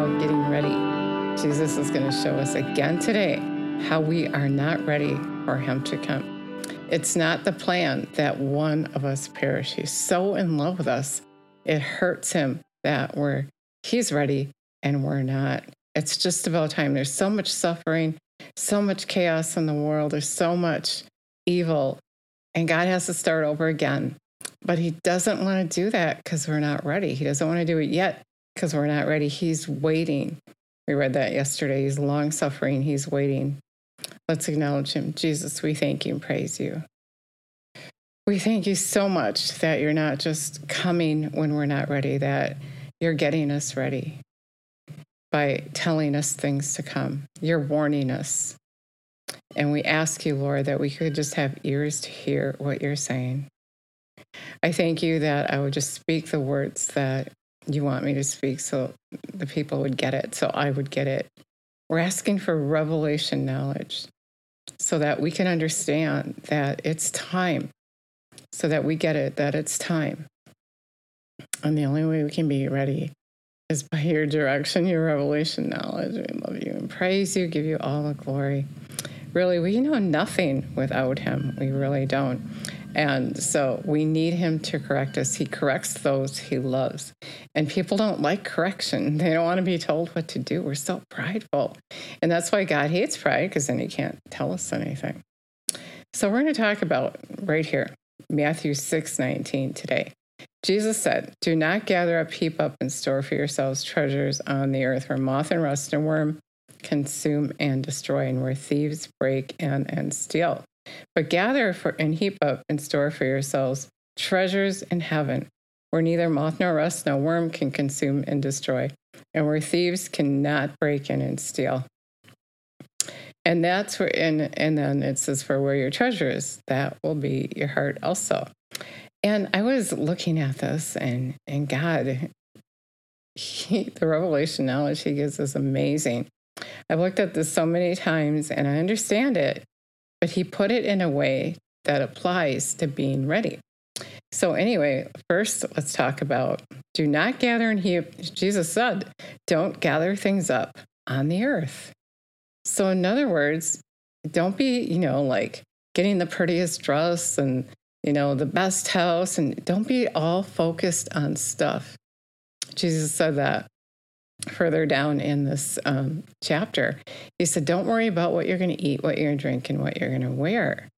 about getting ready. Jesus is going to show us again today how we are not ready for him to come. It's not the plan that one of us perish. He's so in love with us, it hurts him that we're he's ready and we're not. It's just about time. There's so much suffering, so much chaos in the world. There's so much evil, and God has to start over again. But He doesn't want to do that because we're not ready. He doesn't want to do it yet because we're not ready. He's waiting. We read that yesterday. He's long suffering. He's waiting. Let's acknowledge Him. Jesus, we thank you and praise you. We thank you so much that you're not just coming when we're not ready, that you're getting us ready by telling us things to come. You're warning us. And we ask you, Lord, that we could just have ears to hear what you're saying. I thank you that I would just speak the words that you want me to speak so the people would get it, so I would get it. We're asking for revelation knowledge so that we can understand that it's time, so that we get it, that it's time. And the only way we can be ready is by your direction, your revelation knowledge. We love you and praise you, give you all the glory. Really, we know nothing without him. We really don't. And so we need him to correct us. He corrects those he loves. And people don't like correction. They don't want to be told what to do. We're so prideful. And that's why God hates pride, because then he can't tell us anything. So we're going to talk about right here, Matthew 6 19 today. Jesus said, Do not gather up, heap up, and store for yourselves treasures on the earth where moth and rust and worm consume and destroy, and where thieves break in and steal. But gather for and heap up and store for yourselves treasures in heaven, where neither moth nor rust nor worm can consume and destroy, and where thieves cannot break in and steal. And that's where, and, and then it says, for where your treasure is, that will be your heart also. And I was looking at this, and and God, he, the revelation knowledge He gives is amazing. I've looked at this so many times, and I understand it, but He put it in a way that applies to being ready. So, anyway, first let's talk about do not gather and heap. Jesus said, don't gather things up on the earth. So, in other words, don't be, you know, like getting the prettiest dress and you know, the best house, and don't be all focused on stuff. Jesus said that further down in this um, chapter. He said, Don't worry about what you're going to eat, what you're going to drink, and what you're going to wear.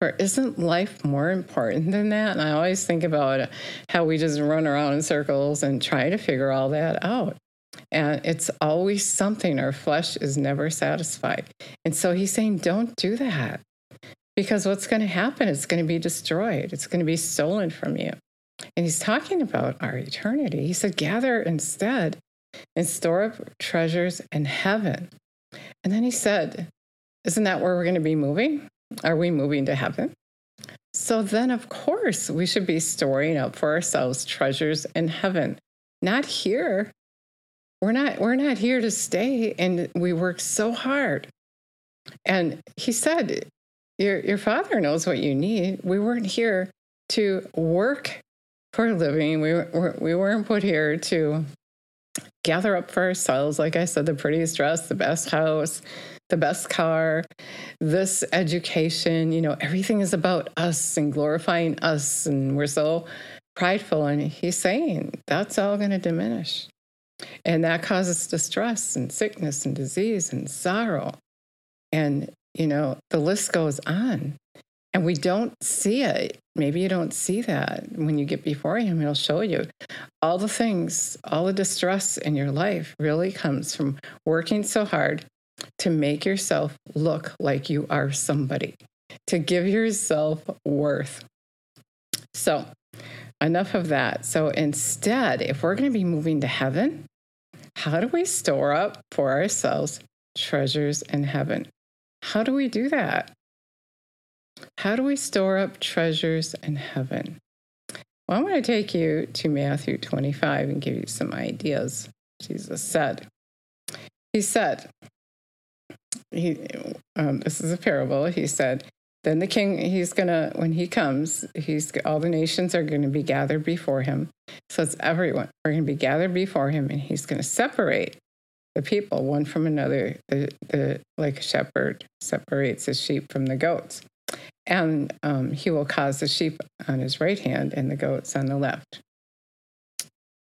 For isn't life more important than that? And I always think about how we just run around in circles and try to figure all that out. And it's always something. Our flesh is never satisfied. And so he's saying, don't do that. Because what's going to happen is going to be destroyed, it's going to be stolen from you. And he's talking about our eternity. He said, gather instead and store up treasures in heaven. And then he said, Isn't that where we're going to be moving? Are we moving to heaven? So then, of course, we should be storing up for ourselves treasures in heaven, not here. We're not, we're not here to stay, and we work so hard. And he said, your, your father knows what you need. We weren't here to work for a living. We, were, we weren't put here to gather up for ourselves, like I said, the prettiest dress, the best house, the best car, this education. You know, everything is about us and glorifying us. And we're so prideful. And he's saying that's all going to diminish. And that causes distress and sickness and disease and sorrow. And you know, the list goes on. And we don't see it. Maybe you don't see that when you get before Him. He'll show you all the things, all the distress in your life really comes from working so hard to make yourself look like you are somebody, to give yourself worth. So, enough of that. So, instead, if we're going to be moving to heaven, how do we store up for ourselves treasures in heaven? How do we do that? How do we store up treasures in heaven? Well, I'm going to take you to Matthew 25 and give you some ideas. Jesus said, He said, he, um, this is a parable. He said, then the king, he's going to, when he comes, he's, all the nations are going to be gathered before him. So it's everyone. We're going to be gathered before him, and he's going to separate the people one from another. The, the like a shepherd separates his sheep from the goats, and um, he will cause the sheep on his right hand and the goats on the left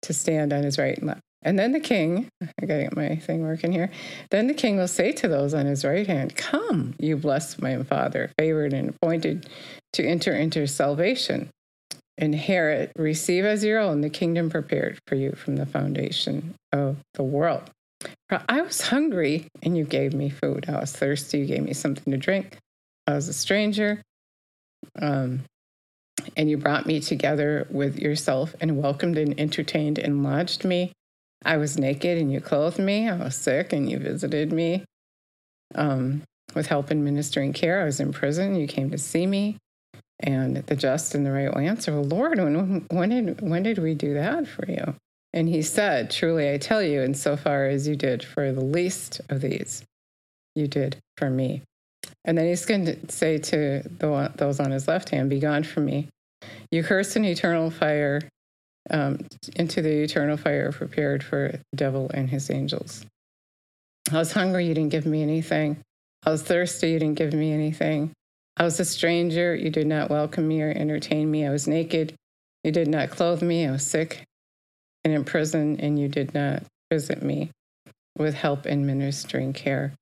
to stand on his right and left. And then the king, I gotta get my thing working here. Then the king will say to those on his right hand, Come, you blessed my father, favored and appointed to enter into salvation. Inherit, receive as your own the kingdom prepared for you from the foundation of the world. For I was hungry and you gave me food. I was thirsty, you gave me something to drink. I was a stranger. Um, and you brought me together with yourself and welcomed and entertained and lodged me. I was naked and you clothed me. I was sick and you visited me um, with help in ministering care. I was in prison. You came to see me. And the just and the right will answer, well, Lord, when, when, did, when did we do that for you? And he said, Truly, I tell you, insofar as you did for the least of these, you did for me. And then he's going to say to the, those on his left hand, Be gone from me. You curse an eternal fire um, into the eternal fire prepared for the devil and his angels. I was hungry, you didn't give me anything. I was thirsty, you didn't give me anything. I was a stranger, you did not welcome me or entertain me. I was naked, you did not clothe me. I was sick and in prison, and you did not visit me with help in ministering care.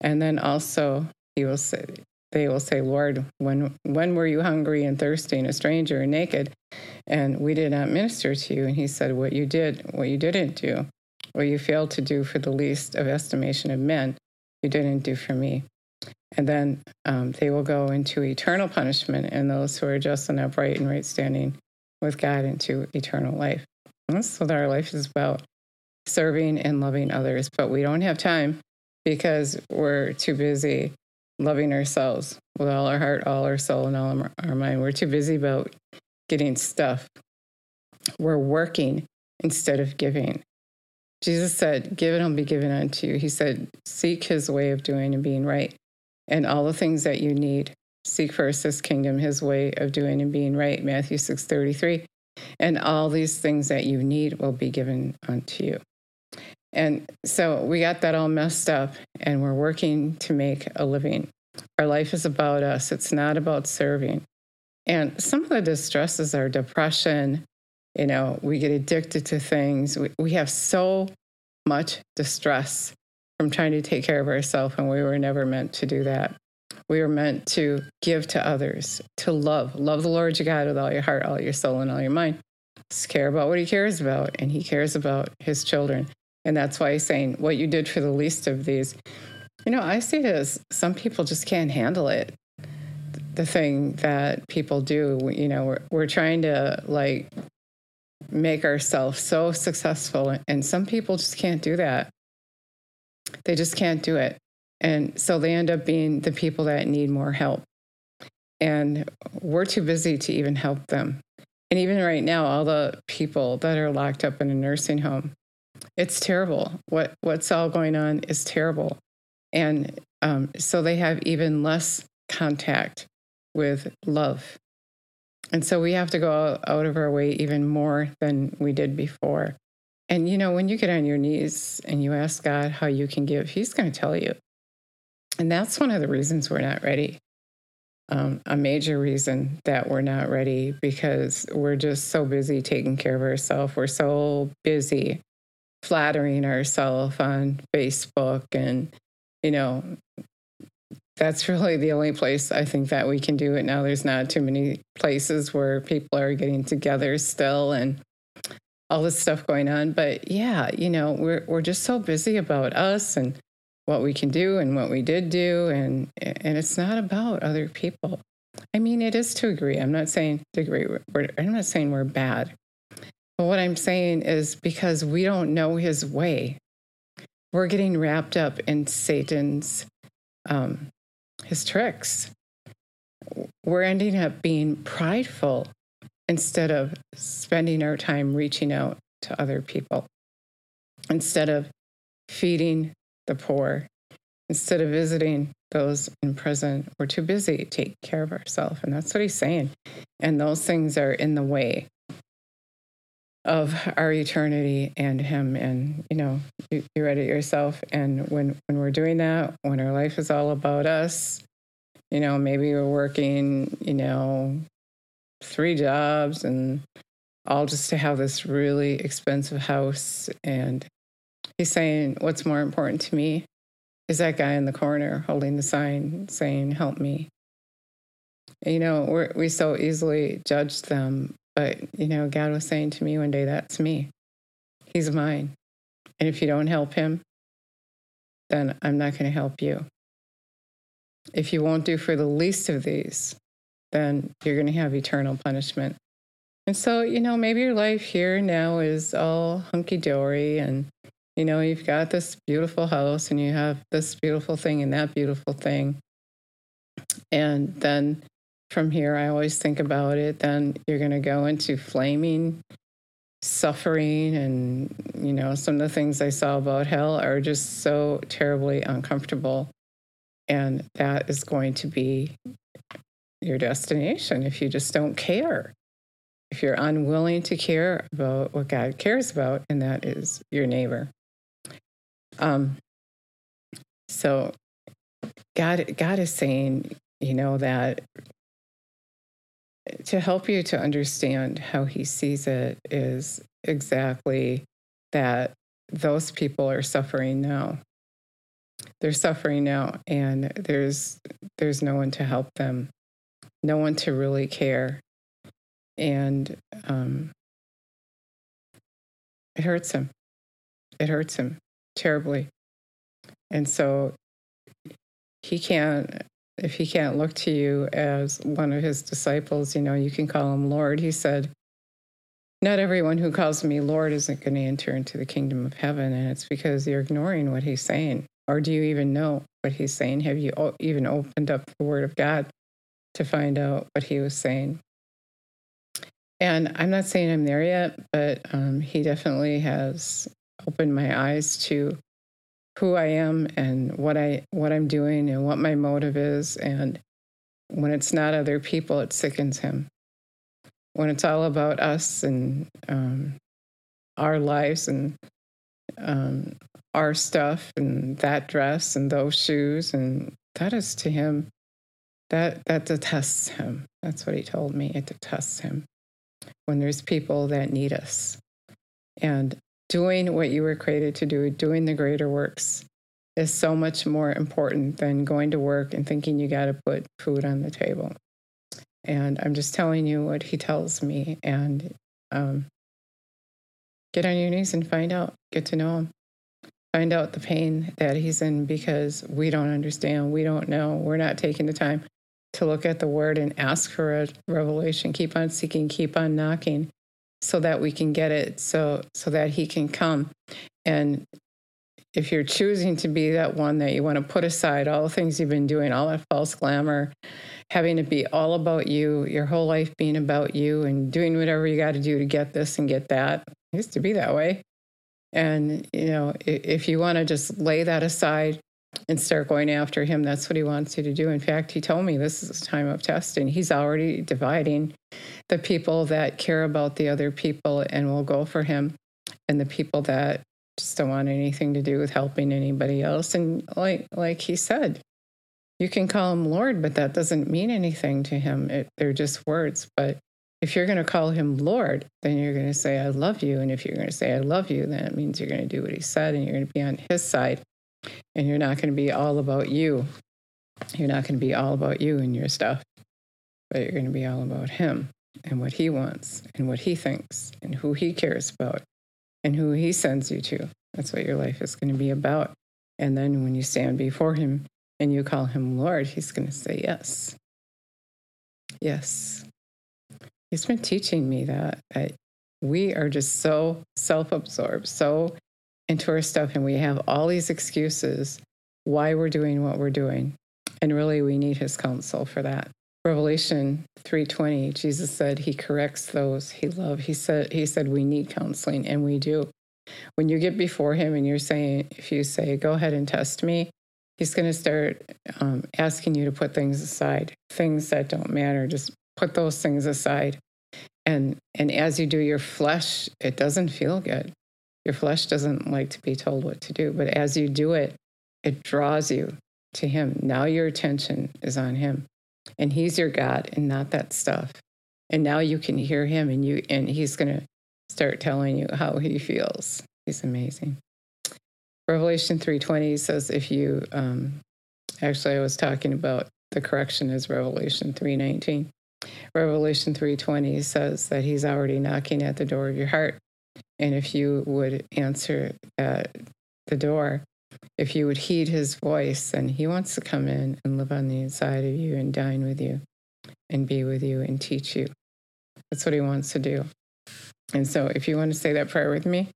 And then also, he will say, they will say, Lord, when, when were you hungry and thirsty and a stranger and naked? And we did not minister to you. And he said, What you did, what you didn't do, what you failed to do for the least of estimation of men, you didn't do for me. And then um, they will go into eternal punishment, and those who are just and upright and right standing with God into eternal life. That's what our life is about serving and loving others. But we don't have time because we're too busy loving ourselves with all our heart, all our soul, and all our mind. We're too busy about getting stuff. We're working instead of giving. Jesus said, Give and it will be given unto you. He said, Seek his way of doing and being right. And all the things that you need. Seek first his kingdom, his way of doing and being right. Matthew 6 33. And all these things that you need will be given unto you. And so we got that all messed up, and we're working to make a living. Our life is about us, it's not about serving. And some of the distresses are depression. You know, we get addicted to things. We, we have so much distress from trying to take care of ourselves, and we were never meant to do that. We were meant to give to others, to love. Love the Lord your God with all your heart, all your soul, and all your mind. Just care about what he cares about, and he cares about his children. And that's why he's saying, What you did for the least of these. You know, I see it as some people just can't handle it. The thing that people do, you know, we're, we're trying to like make ourselves so successful, and some people just can't do that. They just can't do it. And so they end up being the people that need more help. And we're too busy to even help them. And even right now, all the people that are locked up in a nursing home, it's terrible. What what's all going on is terrible, and um, so they have even less contact with love, and so we have to go out of our way even more than we did before. And you know, when you get on your knees and you ask God how you can give, He's going to tell you. And that's one of the reasons we're not ready. Um, a major reason that we're not ready because we're just so busy taking care of ourselves. We're so busy flattering ourselves on Facebook and you know that's really the only place I think that we can do it now. There's not too many places where people are getting together still and all this stuff going on. But yeah, you know, we're we're just so busy about us and what we can do and what we did do and and it's not about other people. I mean, it is to agree. I'm not saying. We're, I'm not saying we're bad. What I'm saying is because we don't know his way, we're getting wrapped up in Satan's um, his tricks. We're ending up being prideful instead of spending our time reaching out to other people, instead of feeding the poor, instead of visiting those in prison. We're too busy to take care of ourselves. And that's what he's saying. And those things are in the way of our eternity and him. And you know you, you read it yourself. And when when we're doing that when our life is all about us you know maybe we're working you know three jobs and all just to have this really expensive house. And he's saying what's more important to me is that guy in the corner holding the sign saying help me you know we're, we so easily judge them but, you know, God was saying to me one day, that's me. He's mine. And if you don't help him, then I'm not going to help you. If you won't do for the least of these, then you're going to have eternal punishment. And so, you know, maybe your life here now is all hunky dory and, you know, you've got this beautiful house and you have this beautiful thing and that beautiful thing. And then from here, I always think about it, then you're going to go into flaming suffering. And, you know, some of the things I saw about hell are just so terribly uncomfortable. And that is going to be your destination if you just don't care. If you're unwilling to care about what God cares about, and that is your neighbor. Um, so God, God is saying, you know, that to help you to understand how he sees it is exactly that those people are suffering now. They're suffering now and there's there's no one to help them. No one to really care. And um, it hurts him. It hurts him terribly. And so he can't if he can't look to you as one of his disciples, you know, you can call him Lord. He said, Not everyone who calls me Lord isn't going to enter into the kingdom of heaven. And it's because you're ignoring what he's saying. Or do you even know what he's saying? Have you even opened up the word of God to find out what he was saying? And I'm not saying I'm there yet, but um, he definitely has opened my eyes to who I am and what I what I'm doing and what my motive is. And when it's not other people, it sickens him. When it's all about us and um, our lives and um, our stuff and that dress and those shoes and that is to him that that detests him. That's what he told me. It detests him when there's people that need us. And doing what you were created to do, doing the greater works, is so much more important than going to work and thinking you got to put food on the table. And I'm just telling you what he tells me. And um, get on your knees and find out, get to know him. Find out the pain that he's in because we don't understand. We don't know. We're not taking the time to look at the word and ask for a revelation. Keep on seeking, keep on knocking so that we can get it so so that he can come. And if you're choosing to be that one that you want to put aside all the things you've been doing all that false glamour having it be all about you your whole life being about you and doing whatever you got to do to get this and get that it used to be that way. And you know if you want to just lay that aside and start going after him. That's what he wants you to do. In fact, he told me this is a time of testing. He's already dividing the people that care about the other people and will go for him, and the people that just don't want anything to do with helping anybody else. And like like he said, you can call him Lord, but that doesn't mean anything to him. It, they're just words. But if you're going to call him Lord, then you're going to say, I love you. And if you're going to say, I love you, then it means you're going to do what he said and you're going to be on his side and you're not going to be all about you. You're not going to be all about you and your stuff, but you're going to be all about him and what he wants and what he thinks and who he cares about and who he sends you to. That's what your life is going to be about. And then when you stand before him and you call him Lord, he's going to say yes. Yes. He's been teaching me that, that we are just so self absorbed, so into our stuff and we have all these excuses why we're doing what we're doing. And really we need his counsel for that. Revelation 3:20 Jesus said he corrects those he loves. He said he said we need counseling and we do. When you get before him and you're saying if you say go ahead and test me, he's going to start um, asking you to put things aside, things that don't matter. Just put those things aside And and as you do your flesh, it doesn't feel good. Your flesh doesn't like to be told what to do, but as you do it, it draws you to him. Now your attention is on him. And he's your God and not that stuff. And now you can hear him and you and he's going to start telling you how he feels. He's amazing. Revelation 3:20 says if you um, actually I was talking about the correction is Revelation 3:19. Revelation 3:20 says that he's already knocking at the door of your heart. And if you would answer at the door, if you would heed his voice, then he wants to come in and live on the inside of you and dine with you and be with you and teach you. That's what he wants to do. And so if you want to say that prayer with me,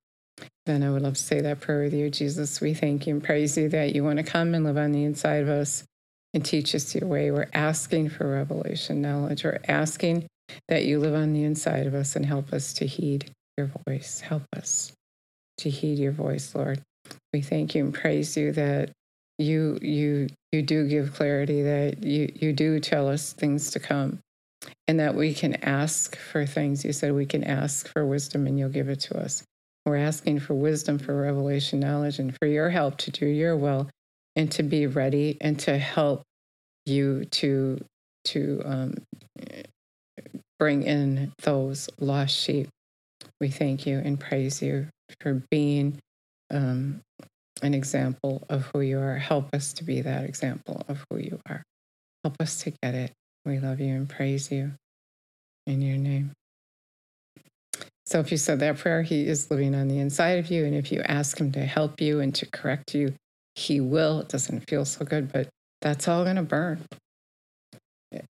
then I would love to say that prayer with you. Jesus, we thank you and praise you that you want to come and live on the inside of us and teach us your way. We're asking for revelation knowledge. We're asking that you live on the inside of us and help us to heed your voice. Help us to heed your voice, Lord. We thank you and praise you that you you you do give clarity, that you you do tell us things to come, and that we can ask for things. You said we can ask for wisdom and you'll give it to us. We're asking for wisdom, for revelation knowledge, and for your help to do your will and to be ready and to help you to to um, bring in those lost sheep. We thank you and praise you for being um, an example of who you are. Help us to be that example of who you are. Help us to get it. We love you and praise you in your name. So if you said that prayer, He is living on the inside of you. And if you ask Him to help you and to correct you, He will. It doesn't feel so good, but that's all going to burn.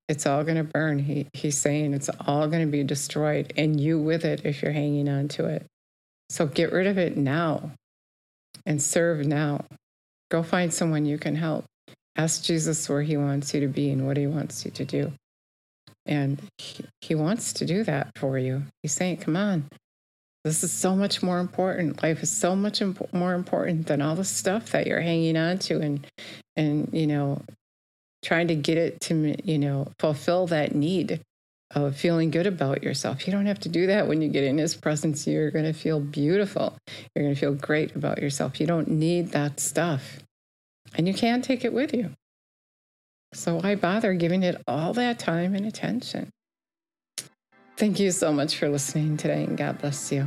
It's all going to burn. He, he's saying it's all going to be destroyed, and you with it if you're hanging on to it. So get rid of it now and serve now. Go find someone you can help. Ask Jesus where he wants you to be and what he wants you to do. And he, he wants to do that for you. He's saying, come on, this is so much more important. Life is so much imp- more important than all the stuff that you're hanging on to and, and, you know, trying to get it to, you know, fulfill that need of feeling good about yourself. You don't have to do that when you get in his presence. You're going to feel beautiful. You're going to feel great about yourself. You don't need that stuff. And you can take it with you. So why bother giving it all that time and attention? Thank you so much for listening today, and God bless you.